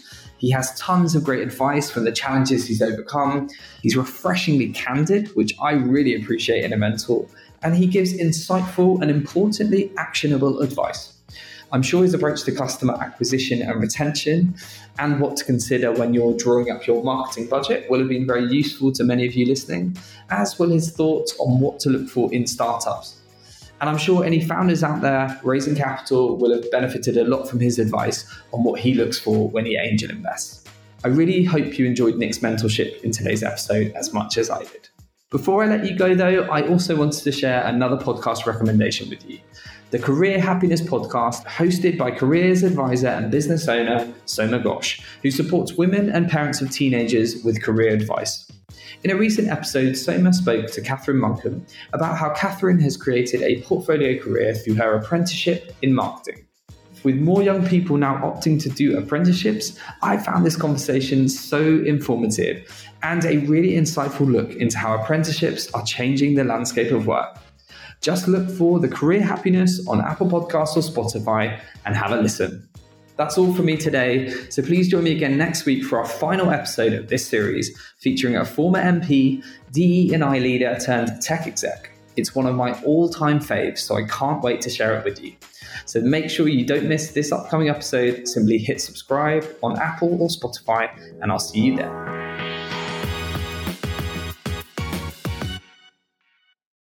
B: He has tons of great advice from the challenges he's overcome. He's refreshingly candid, which I really appreciate in a mentor. And he gives insightful and importantly actionable advice. I'm sure his approach to customer acquisition and retention and what to consider when you're drawing up your marketing budget will have been very useful to many of you listening, as well his thoughts on what to look for in startups. And I'm sure any founders out there raising capital will have benefited a lot from his advice on what he looks for when he angel invests. I really hope you enjoyed Nick's mentorship in today's episode as much as I did. Before I let you go, though, I also wanted to share another podcast recommendation with you the Career Happiness Podcast, hosted by careers advisor and business owner Soma Ghosh, who supports women and parents of teenagers with career advice. In a recent episode, Soma spoke to Catherine Monkham about how Catherine has created a portfolio career through her apprenticeship in marketing. With more young people now opting to do apprenticeships, I found this conversation so informative and a really insightful look into how apprenticeships are changing the landscape of work. Just look for the career happiness on Apple Podcasts or Spotify and have a listen. That's all for me today. So please join me again next week for our final episode of this series featuring a former MP, DE and I leader turned tech exec. It's one of my all time faves, so I can't wait to share it with you. So make sure you don't miss this upcoming episode. Simply hit subscribe on Apple or Spotify, and I'll see you there.